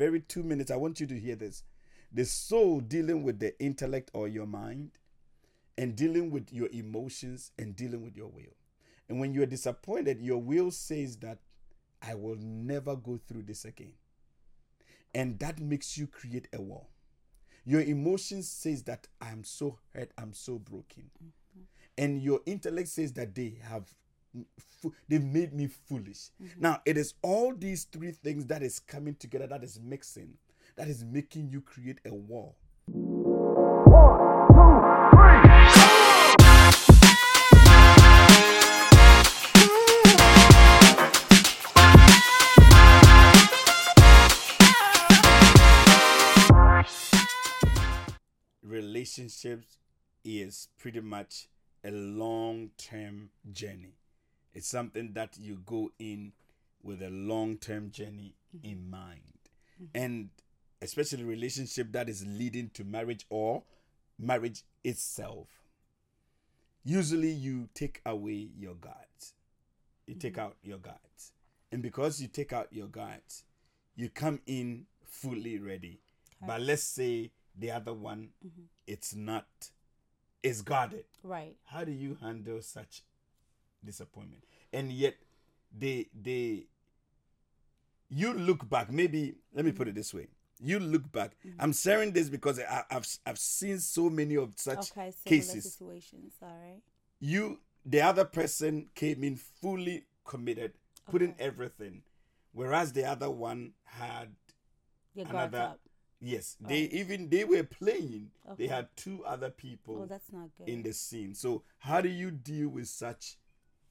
very two minutes, I want you to hear this. The soul dealing with the intellect or your mind, and dealing with your emotions, and dealing with your will. And when you're disappointed, your will says that I will never go through this again. And that makes you create a wall. Your emotions says that I'm so hurt, I'm so broken. Mm-hmm. And your intellect says that they have they made me foolish. Mm-hmm. Now, it is all these three things that is coming together, that is mixing, that is making you create a wall. relationships is pretty much a long term journey. It's something that you go in with a long term journey mm-hmm. in mind. Mm-hmm. And especially relationship that is leading to marriage or marriage itself. Usually you take away your guards. You mm-hmm. take out your guards. And because you take out your guards, you come in fully ready. Okay. But let's say the other one mm-hmm. it's not is guarded right how do you handle such disappointment and yet they they you look back maybe let me put it this way you look back mm-hmm. i'm sharing this because I, have I've seen so many of such okay, cases situations all right you the other person came in fully committed okay. putting everything whereas the other one had Your another Yes, oh. they even they were playing. Okay. They had two other people. Oh, that's not good. In the scene. So how do you deal with such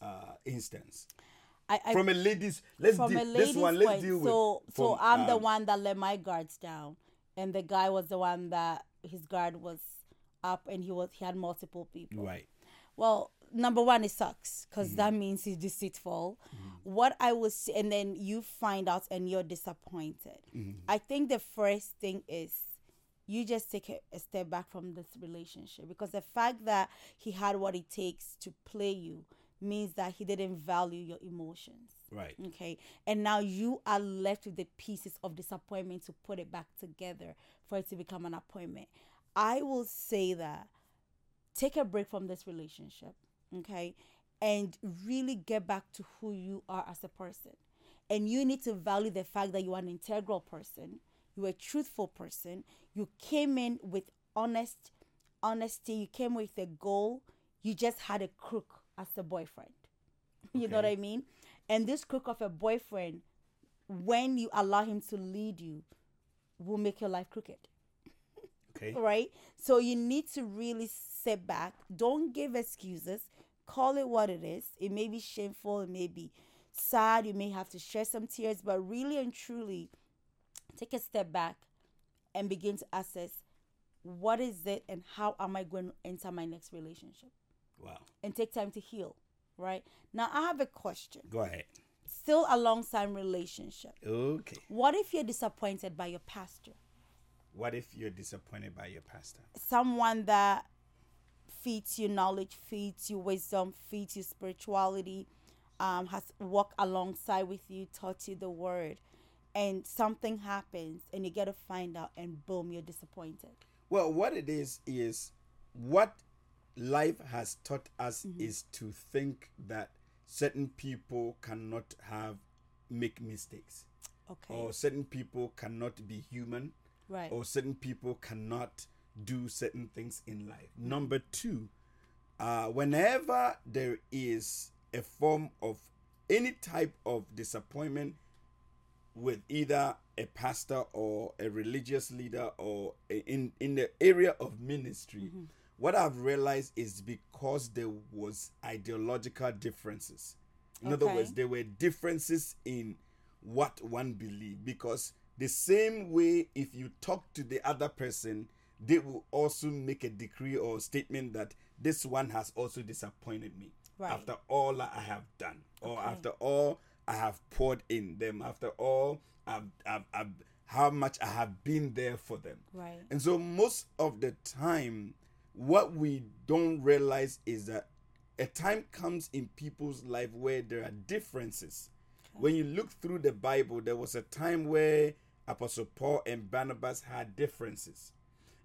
uh instance? I, I, from a lady's let's from deal, a this one. Let's point, deal so, with. So I'm um, the one that let my guards down, and the guy was the one that his guard was up, and he was he had multiple people. Right. Well, number one, it sucks because mm-hmm. that means he's deceitful. Mm-hmm. What I was, and then you find out and you're disappointed. Mm-hmm. I think the first thing is you just take a, a, step back from this relationship because the fact that he had what it takes to play you means that he didn't value your emotions. Right. Okay. And now you are left with the pieces of disappointment to put it back together for it to become an appointment. I will say that take a break from this relationship okay and really get back to who you are as a person and you need to value the fact that you are an integral person you're a truthful person you came in with honest honesty you came with a goal you just had a crook as a boyfriend. You know what i mean? And this crook of a boyfriend when you allow him to lead you will make your life crooked. Okay. Right? So you need to really sit back. Don't give excuses. Call it what it is. It may be shameful, it may be sad, you may have to shed some tears, but really and truly take a step back and begin to assess what is it and how am I going to enter my next relationship? Wow. And take time to heal, right? Now I have a question. Go ahead. Still alongside relationship. Okay. What if you're disappointed by your pastor? What if you're disappointed by your pastor? Someone that feeds you knowledge, feeds you wisdom, feeds you spirituality, um, has walked alongside with you, taught you the word, and something happens and you get to find out, and boom, you're disappointed. Well, what it is is what life has taught us mm-hmm. is to think that certain people cannot have make mistakes. Okay. Or certain people cannot be human. Right. Or certain people cannot do certain things in life. Number two, uh, whenever there is a form of any type of disappointment with either a pastor or a religious leader or in in the area of ministry mm-hmm. What i've realized is because there was ideological differences in okay. other words there were differences in what one believed because the same way if you talk to the other person they will also make a decree or statement that this one has also disappointed me right. after all I have done, or okay. after all I have poured in them, after all I've, I've, I've, how much I have been there for them. Right. And so most of the time, what we don't realize is that a time comes in people's life where there are differences. When you look through the Bible, there was a time where Apostle Paul and Barnabas had differences.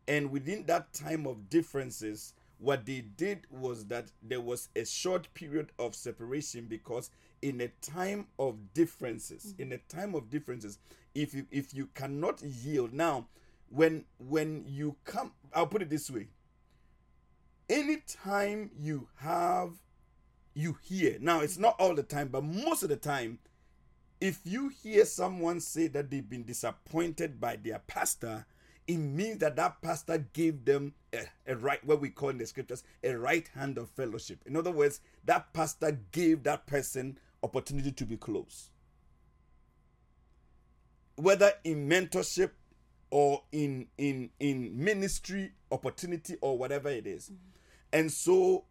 And within that time of differences, what they did was that there was a short period of separation because in a time of differences mm-hmm. in a time of differences if you if you cannot yield now when when you come i'll put it this way anytime you have you hear now it's not all the time but most of the time if you hear someone say that they've been disappointed by their pastor it means that that pastor gave them a, a, right, what we call in the scriptures, a right hand of fellowship. In other words, that pastor gave that person opportunity to be close. Whether in mentorship or in in in ministry opportunity or whatever it is. Mm-hmm. And so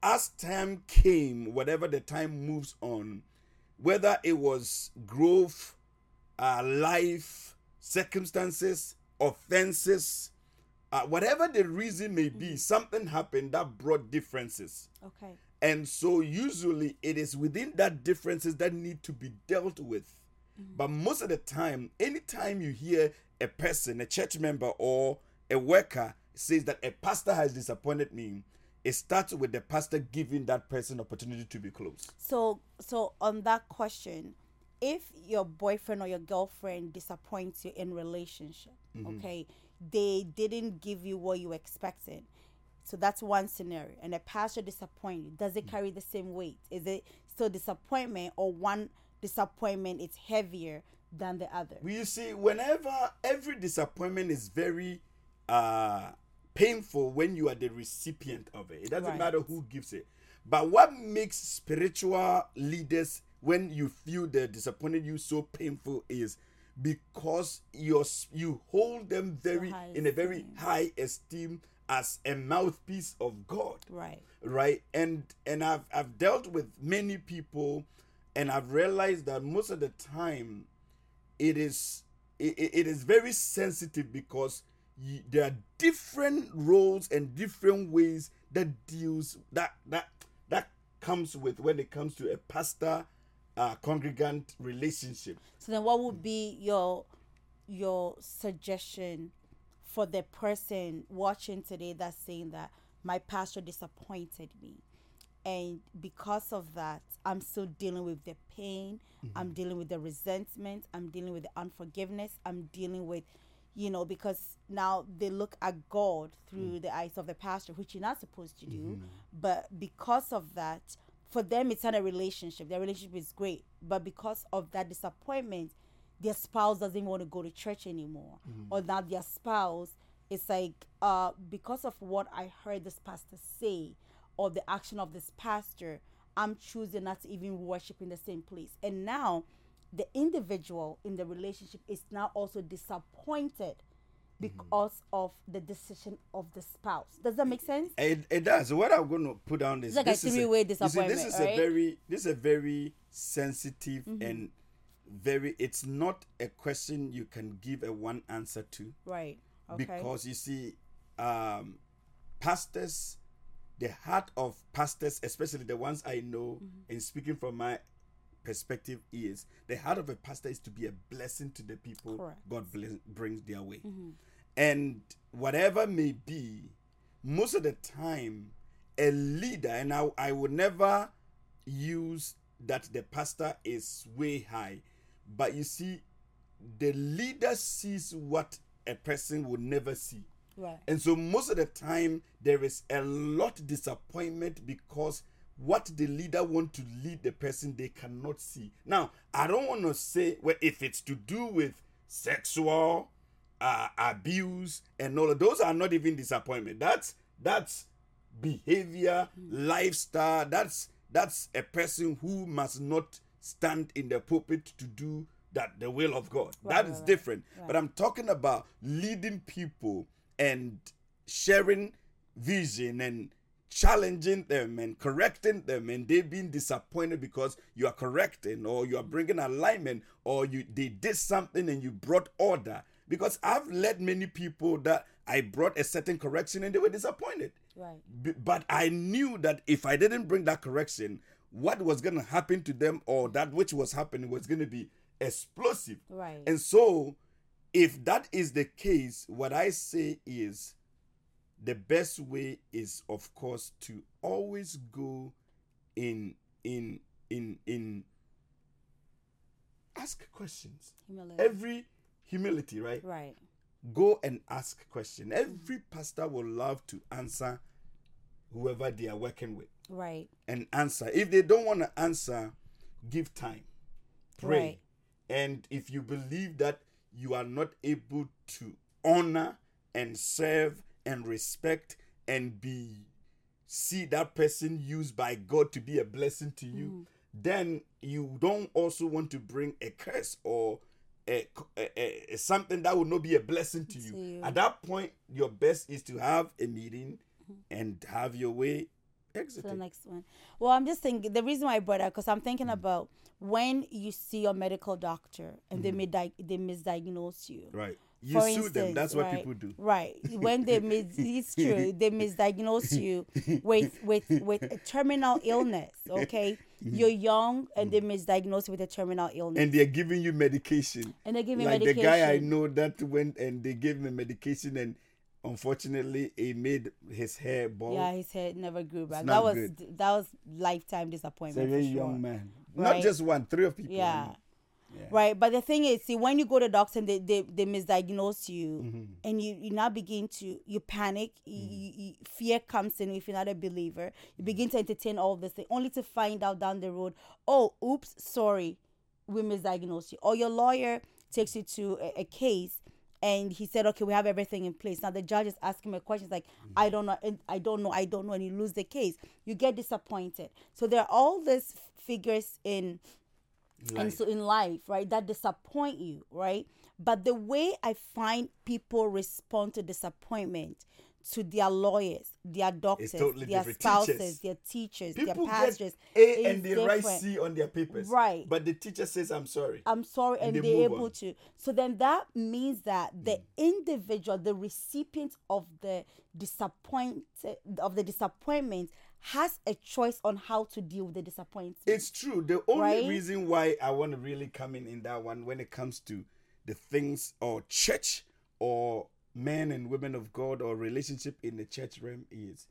as time came, whatever the time moves on, whether it was growth, uh, life, circumstances, offenses, uh, whatever the reason may be, mm-hmm. something happened that brought differences. Okay. And so usually it is within that differences that need to be dealt with. Mm-hmm. But most of the time, anytime you hear a person, a church member or a worker says that a pastor has disappointed me, it starts with the pastor giving that person opportunity to be close. So so on that question, if your boyfriend or your girlfriend disappoints you in relationship, mm-hmm. okay, they didn't give you what you expected. So that's one scenario. And a pastor disappoint you. Does it mm. carry the same weight? Is it still disappointment or one disappointment is heavier than the other? You see, whenever every disappointment is very uh painful when you are the recipient of it. It doesn't right. matter who gives it. But what makes spiritual leaders when you feel the disappointed you so painful is because you you hold them very so in a very high esteem as a mouthpiece of God. Right. Right. And and I've I've dealt with many people and I've realized that most of the time it is it, it is very sensitive because you, there are different roles and different ways that deals that that that comes with when it comes to a pastor uh, congregant relationship. So then, what would be your your suggestion for the person watching today that's saying that my pastor disappointed me, and because of that, I'm still dealing with the pain. Mm-hmm. I'm dealing with the resentment. I'm dealing with the unforgiveness. I'm dealing with you know, because now they look at God through mm. the eyes of the pastor, which you're not supposed to do. Mm-hmm. But because of that, for them it's not a relationship their relationship is great but because of that disappointment their spouse doesn't want to go to church anymore mm. or now their spouse is like uh because of what i heard this pastor say or the action of this pastor i'm choosing not to even worship in the same place and now the individual in the relationship is now also disappointed Mm-hmm. because mm-hmm. of the decision of the spouse. Does that make sense? It, it does. What I'm going to put down is like this a three-way disappointment. See, this is right? a very this is a very sensitive mm-hmm. and very. It's not a question you can give a one answer to. Right. Okay. Because you see, um, pastors, the heart of pastors, especially the ones I know, mm-hmm. and speaking from my perspective is the heart of a pastor is to be a blessing to the people Correct. God bless, brings their way. Mm-hmm. And whatever may be, most of the time, a leader, and I, I would never use that the pastor is way high, but you see, the leader sees what a person would never see. Right. And so most of the time there is a lot disappointment because what the leader want to lead the person they cannot see. Now, I don't want to say well if it's to do with sexual uh, abuse and all of those are not even disappointment. That's that's behavior, lifestyle. That's that's a person who must not stand in the pulpit to do that the will of God. Right, that right, is different. Right. But I'm talking about leading people and sharing vision and challenging them and correcting them and they've been disappointed because you are correcting or you are bringing alignment or you they did something and you brought order because i've led many people that i brought a certain correction and they were disappointed right B- but i knew that if i didn't bring that correction what was going to happen to them or that which was happening was going to be explosive. Right. And so, if that is the case, what I say is the best way is, of course, to always go in in in in ask questions. Humility. Every humility, right? right. Go and ask question. Every mm-hmm. pastor will love to answer whoever they are working with Right. and answer. If they don't want to answer, give time. Pray. Right. And if you believe that you are not able to honor and serve and respect and be see that person used by God to be a blessing to you, Mm-hmm. then you don't also want to bring a curse or a, a- a- something that will not be a blessing to you. To you. At that point, your best is to have a meeting and have your way to the next one. Well, I'm just thinking the reason why I brought up because I'm thinking mm. about when you see your medical doctor and they mm. may di- they misdiagnose you. Right. You For sue them. That's what right, people do. Right. When they mis- it's true, they misdiagnose you with with with a terminal illness. Okay, mm. you're young and they misdiagnose you with a terminal illness, And they're giving you medication. and they give you like medication. the guy I know that went and they gave him medication and unfortunately it made his hair bald. yeah, his hair never grew back. That was good. that was lifetime He's a disappointment. very sure. young man. Right. Not just one, three of people. I Yeah. Yeah. Right, but the thing is, see, when you go to doctor and they, they, they misdiagnose you, Mm-hmm. and you, you now begin to you panic, you, you, you- fear comes in if you're not a believer. You begin to entertain all this thing, only to find out down the road, oh, oops, sorry, we misdiagnosed you. Or your lawyer takes you to a, a case, and he said, okay, we have everything in place. Now the judge is asking me questions like, I mm-hmm. don't know, and I don't know, I don't know, and you lose the case. You get disappointed. So there are all these figures in and so in life right that disappoint you right but the way i find people respond to disappointment to their lawyers their doctors totally their different. spouses Teachers. their teachers People their get pastors A and they write. C on their papers. Right. But the teacher says, I'm sorry. I'm sorry, And and, they they're able on. to. So then that means that the mm. individual, the recipient of the disappointed of the disappointment, has a choice on how to deal with the disappointment. It's true. The only Right? reason why I want to really come in in that one when it comes to the things or church or men and women of God or relationship in the church realm is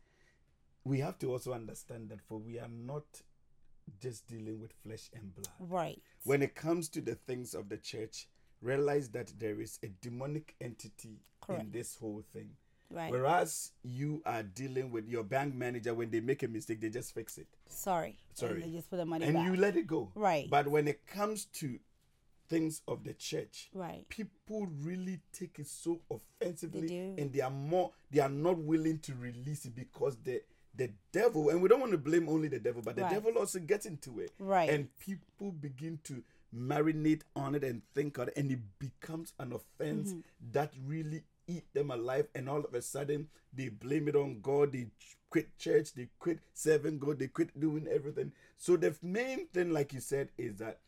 we have to also understand that for we are not just dealing with flesh and blood. right. When it comes to the things of the church, realize that there is a demonic entity in this whole thing. Right. Whereas you are dealing with your bank manager, when they make a mistake, they just fix it Sorry. Sorry. And they just put the money and back. you let it go. Right. But when it comes to things of the church, right. people really take it so offensively do. and they are more they are not willing to release it because the the devil and we don't want to blame only the devil but the Right. devil also gets into it Right. and people begin to marinate on it and think on it and it becomes an offense Mm-hmm. that really eat them alive and all of a sudden they blame it on god they quit church they quit serving god they quit doing everything so the main thing like you said is that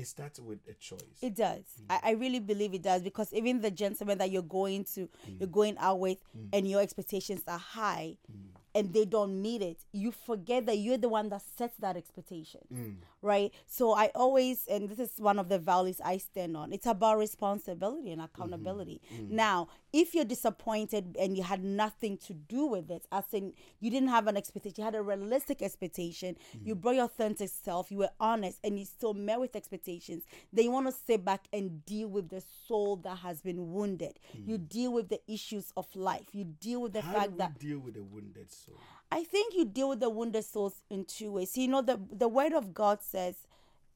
it starts with a choice It does. I, I really believe it does because even the gentleman that you're going to, Mm. you're going out with, and your expectations are high, Mm. and they don't meet it, you forget that you're the one that sets that expectation, Mm. right? So I always, and this is one of the values I stand on. It's about responsibility and accountability. Mm-hmm. Now, if you're disappointed and you had nothing to do with it, as in you didn't have an expectation, you had a realistic expectation, mm-hmm. you brought your authentic self, you were honest, and you still met with expectations, then you want to sit back and deal with the soul that has been wounded. You mm. deal with the issues of life. You deal with the How do fact that deal with a wounded soul? I think you deal with the wounded souls in two ways. You know, the the word of God says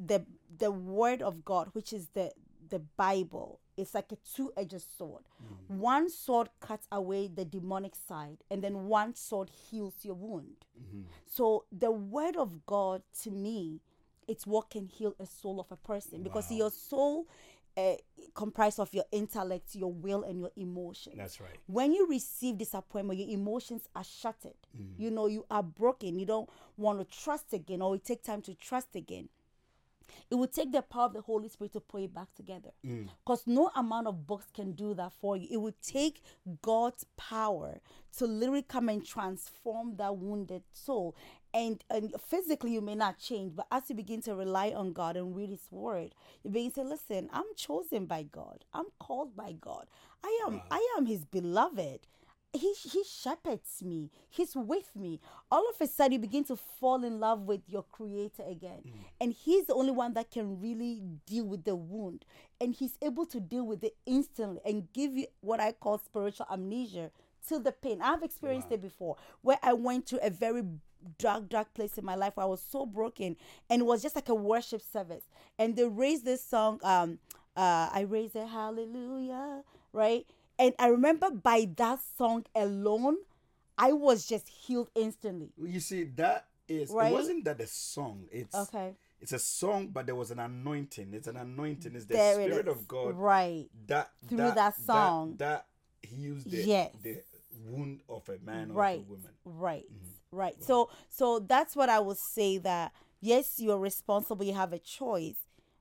the the word of God, which is the the Bible, is like a two-edged sword. One sword cuts away the demonic side, and then one sword heals your wound. So the word of God to me, it's what can heal a soul of a person because your soul uh, comprised of your intellect, your will, and your emotions That's right. when you receive disappointment, your emotions are shattered. You know, you are broken. You don't want to trust again, or it take time to trust again. It will take the power of the Holy Spirit to put it back together. Mm. Because no amount of books can do that for you. It will take God's power to literally come and transform that wounded soul. and and physically you may not change but as you begin to rely on god and read his word you begin to say listen i'm chosen by god i'm called by god i am i am his beloved he he shepherds me. He's with me. All of a sudden you begin to fall in love with your creator again. And he's the only one that can really deal with the wound. And he's able to deal with it instantly and give you what i call spiritual amnesia till the pain. I've experienced it before where i went to a very dark dark place in my life where i was so broken and it was just like a worship service. And they raised this song um uh i raise a hallelujah right and i remember by that song alone i was just healed instantly You see, that is Right? it wasn't that a song. It's Okay. It's a song, but there was an anointing. It's an anointing. It's the there spirit of God right that Through that song. that, heals the Yes. the wound of a man or right of a woman. right Mm-hmm. right so so that's what i will say that yes you're responsible you have a choice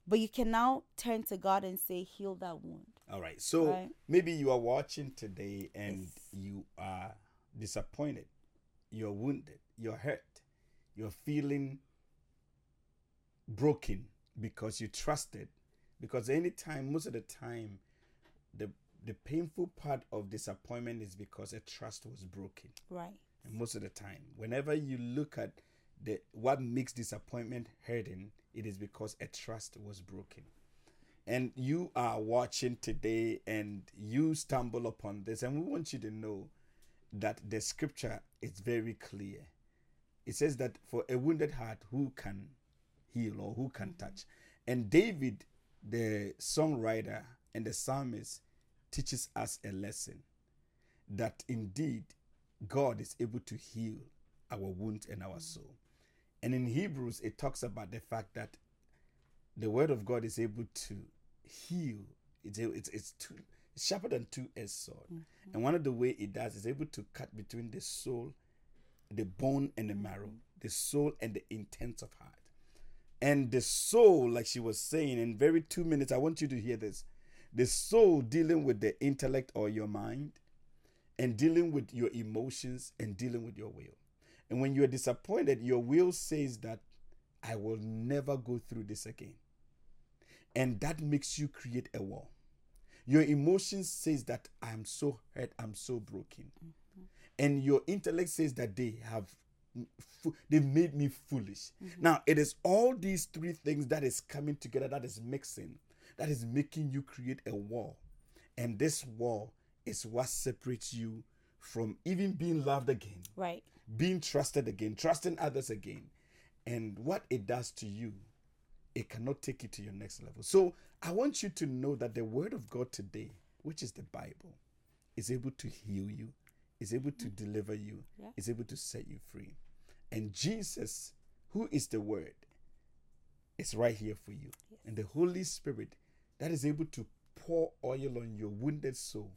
but you can now turn to god and say heal that wound All right. So Right. maybe you are watching today and Yes. you are disappointed. You're wounded. You're hurt. You're feeling broken because you trusted. Because anytime, most of the time, the the painful part of disappointment is because a trust was broken. right And most of the time, whenever you look at the what makes disappointment hurting, it is because a trust was broken. And you are watching today and you stumble upon this, and we want you to know that the scripture is very clear. It says that for a wounded heart, who can heal or who can touch? And David, the songwriter and the psalmist, teaches us a lesson that indeed God is able to heal our wounds and our soul. And in Hebrews, it talks about the fact that the word of God is able to heal. It's it's it's, two, it's sharper than two edged sword. Mm-hmm. And one of the way it does is able to cut between the soul, the bone and the marrow, mm-hmm. the soul and the intents of heart. And the soul, like she was saying, in very two minutes, I want you to hear this. The soul dealing with the intellect or your mind, and dealing with your emotions and dealing with your will. And when you're disappointed, your will says that I will never go through this again. And that makes you create a wall. Your emotions says that I'm so hurt, I'm so broken. Mm-hmm. And your intellect says that they have they made me foolish. Mm-hmm. Now, it is all these three things that is coming together that is mixing that is making you create a wall. And this wall is what separates you from even being loved again, right being trusted again, trusting others again. And what it does to you, it cannot take you to your next level. So I want you to know that the word of God today, which is the Bible, is able to heal you, is able to deliver you, Yeah. is able to set you free. And Jesus, who is the word, is right here for you. And the Holy Spirit that is able to pour oil on your wounded soul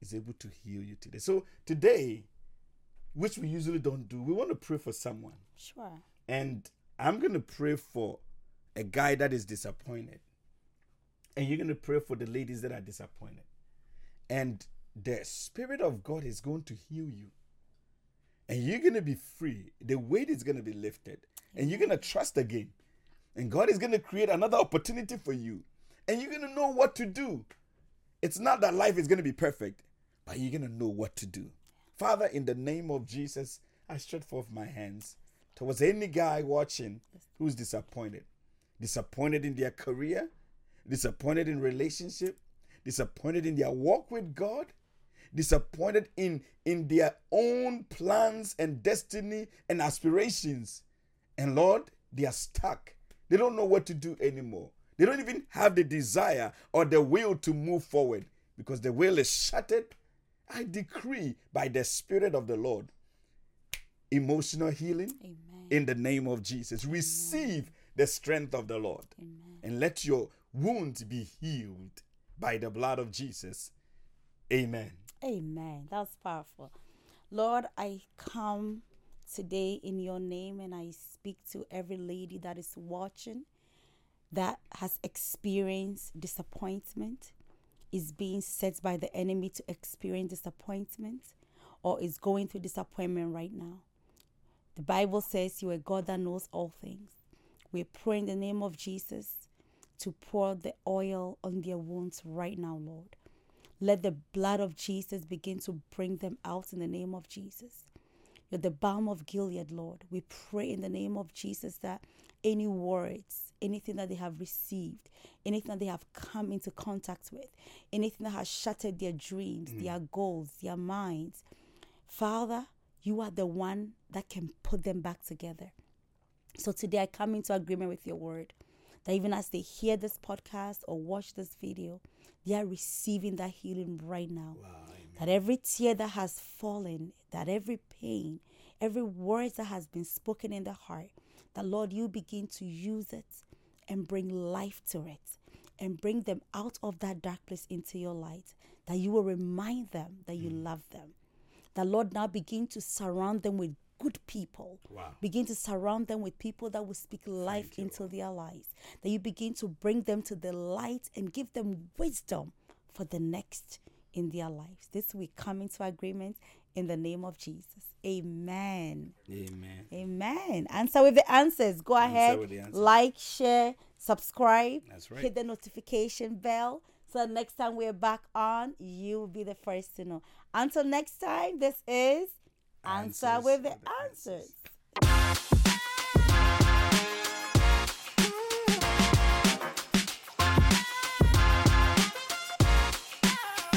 is able to heal you today. So today, which we usually don't do, we want to pray for someone. sure And I'm going to pray for a guy that is disappointed. And you're going to pray for the ladies that are disappointed. And the Spirit of God is going to heal you. And you're going to be free. The weight is going to be lifted. And you're going to trust again. And God is going to create another opportunity for you. And you're going to know what to do. It's not that life is going to be perfect, but you're going to know what to do. Father, in the name of Jesus, I stretch forth my hands towards any guy watching who's disappointed. Disappointed in their career, disappointed in relationship, disappointed in their walk with God, disappointed in in their own plans and destiny and aspirations. And Lord, they are stuck. They don't know what to do anymore. They don't even have the desire or the will to move forward because the will is shattered. I decree by the Spirit of the Lord emotional healing amen in the name of Jesus. Receive the strength of the Lord amen and let your wounds be healed by the blood of Jesus. Amen. Amen. That's powerful. Lord, I come today in your name and I speak to every lady that is watching that has experienced disappointment, is being set by the enemy to experience disappointment, or is going through disappointment right now. The Bible says you are God that knows all things. We pray in the name of Jesus to pour the oil on their wounds right now, Lord. Let the blood of Jesus begin to bring them out in the name of Jesus. You're the balm of Gilead, Lord. We pray in the name of Jesus that any words, anything that they have received, anything that they have come into contact with, anything that has shattered their dreams, mm. their goals, their minds, Father, you are the one that can put them back together. So today I come into agreement with your word that even as they hear this podcast or watch this video, they are receiving that healing right now. Wow, that every tear that has fallen, that every pain, every word that has been spoken in the heart, that Lord, you begin to use it and bring life to it and bring them out of that dark place into your light. That you will remind them that you mm. love them. That Lord now begin to surround them with good people. Wow. Begin to surround them with people that will speak life Thank into you. their lives. That you begin to bring them to the light and give them wisdom for the next in their lives. This we come into agreement in the name of Jesus. Amen. Amen. Amen. Answer with the Ansahs. Go Answer ahead, like, share, subscribe. That's right. Hit the notification bell. So next time we're back on, you will be the first to know. Until next time, this is Answer, answers with the Ansahs. answers.